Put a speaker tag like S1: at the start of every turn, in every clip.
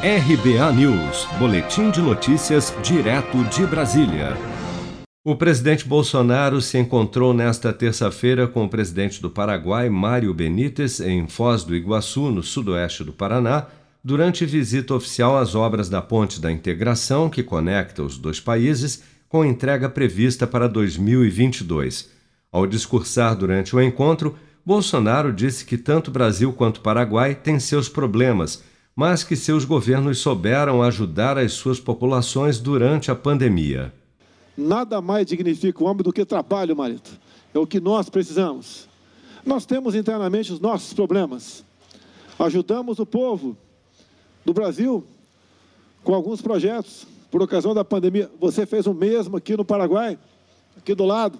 S1: RBA News, Boletim de Notícias, direto de Brasília. O presidente Bolsonaro se encontrou nesta terça-feira com o presidente do Paraguai, Mário Benítez, em Foz do Iguaçu, no sudoeste do Paraná, durante visita oficial às obras da Ponte da Integração, que conecta os dois países, com entrega prevista para 2022. Ao discursar durante o encontro, Bolsonaro disse que tanto Brasil quanto Paraguai têm seus problemas mas que seus governos souberam ajudar as suas populações durante a pandemia.
S2: Nada mais dignifica o homem do que trabalho, marido. É o que nós precisamos. Nós temos internamente os nossos problemas. Ajudamos o povo do Brasil com alguns projetos por ocasião da pandemia. Você fez o mesmo aqui no Paraguai, aqui do lado.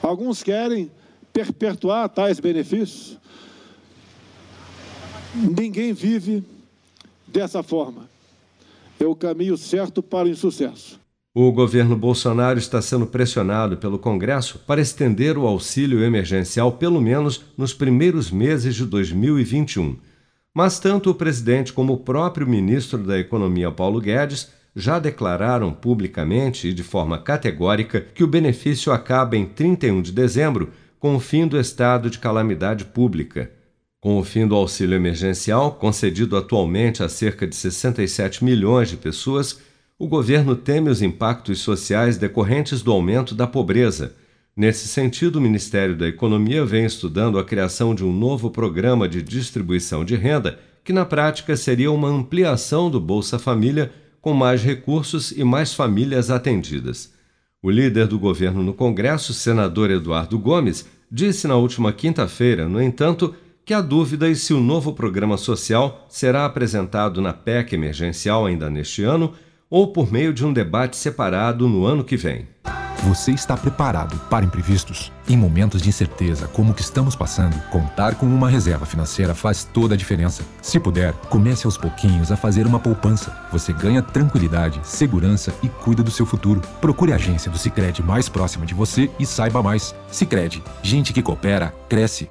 S2: Alguns querem perpetuar tais benefícios. Ninguém vive dessa forma. É o caminho certo para o insucesso.
S1: O governo Bolsonaro está sendo pressionado pelo Congresso para estender o auxílio emergencial pelo menos nos primeiros meses de 2021. Mas tanto o presidente como o próprio ministro da Economia, Paulo Guedes, já declararam publicamente e de forma categórica que o benefício acaba em 31 de dezembro, com o fim do estado de calamidade pública. Com o fim do auxílio emergencial, concedido atualmente a cerca de 67 milhões de pessoas, o governo teme os impactos sociais decorrentes do aumento da pobreza. Nesse sentido, o Ministério da Economia vem estudando a criação de um novo programa de distribuição de renda, que na prática seria uma ampliação do Bolsa Família, com mais recursos e mais famílias atendidas. O líder do governo no Congresso, senador Eduardo Gomes, disse na última quinta-feira, no entanto, que há dúvidas se o novo programa social será apresentado na PEC emergencial ainda neste ano ou por meio de um debate separado no ano que vem.
S3: Você está preparado para imprevistos? Em momentos de incerteza como o que estamos passando, contar com uma reserva financeira faz toda a diferença. Se puder, comece aos pouquinhos a fazer uma poupança. Você ganha tranquilidade, segurança e cuida do seu futuro. Procure a agência do Sicredi mais próxima de você e saiba mais. Sicredi, gente que coopera cresce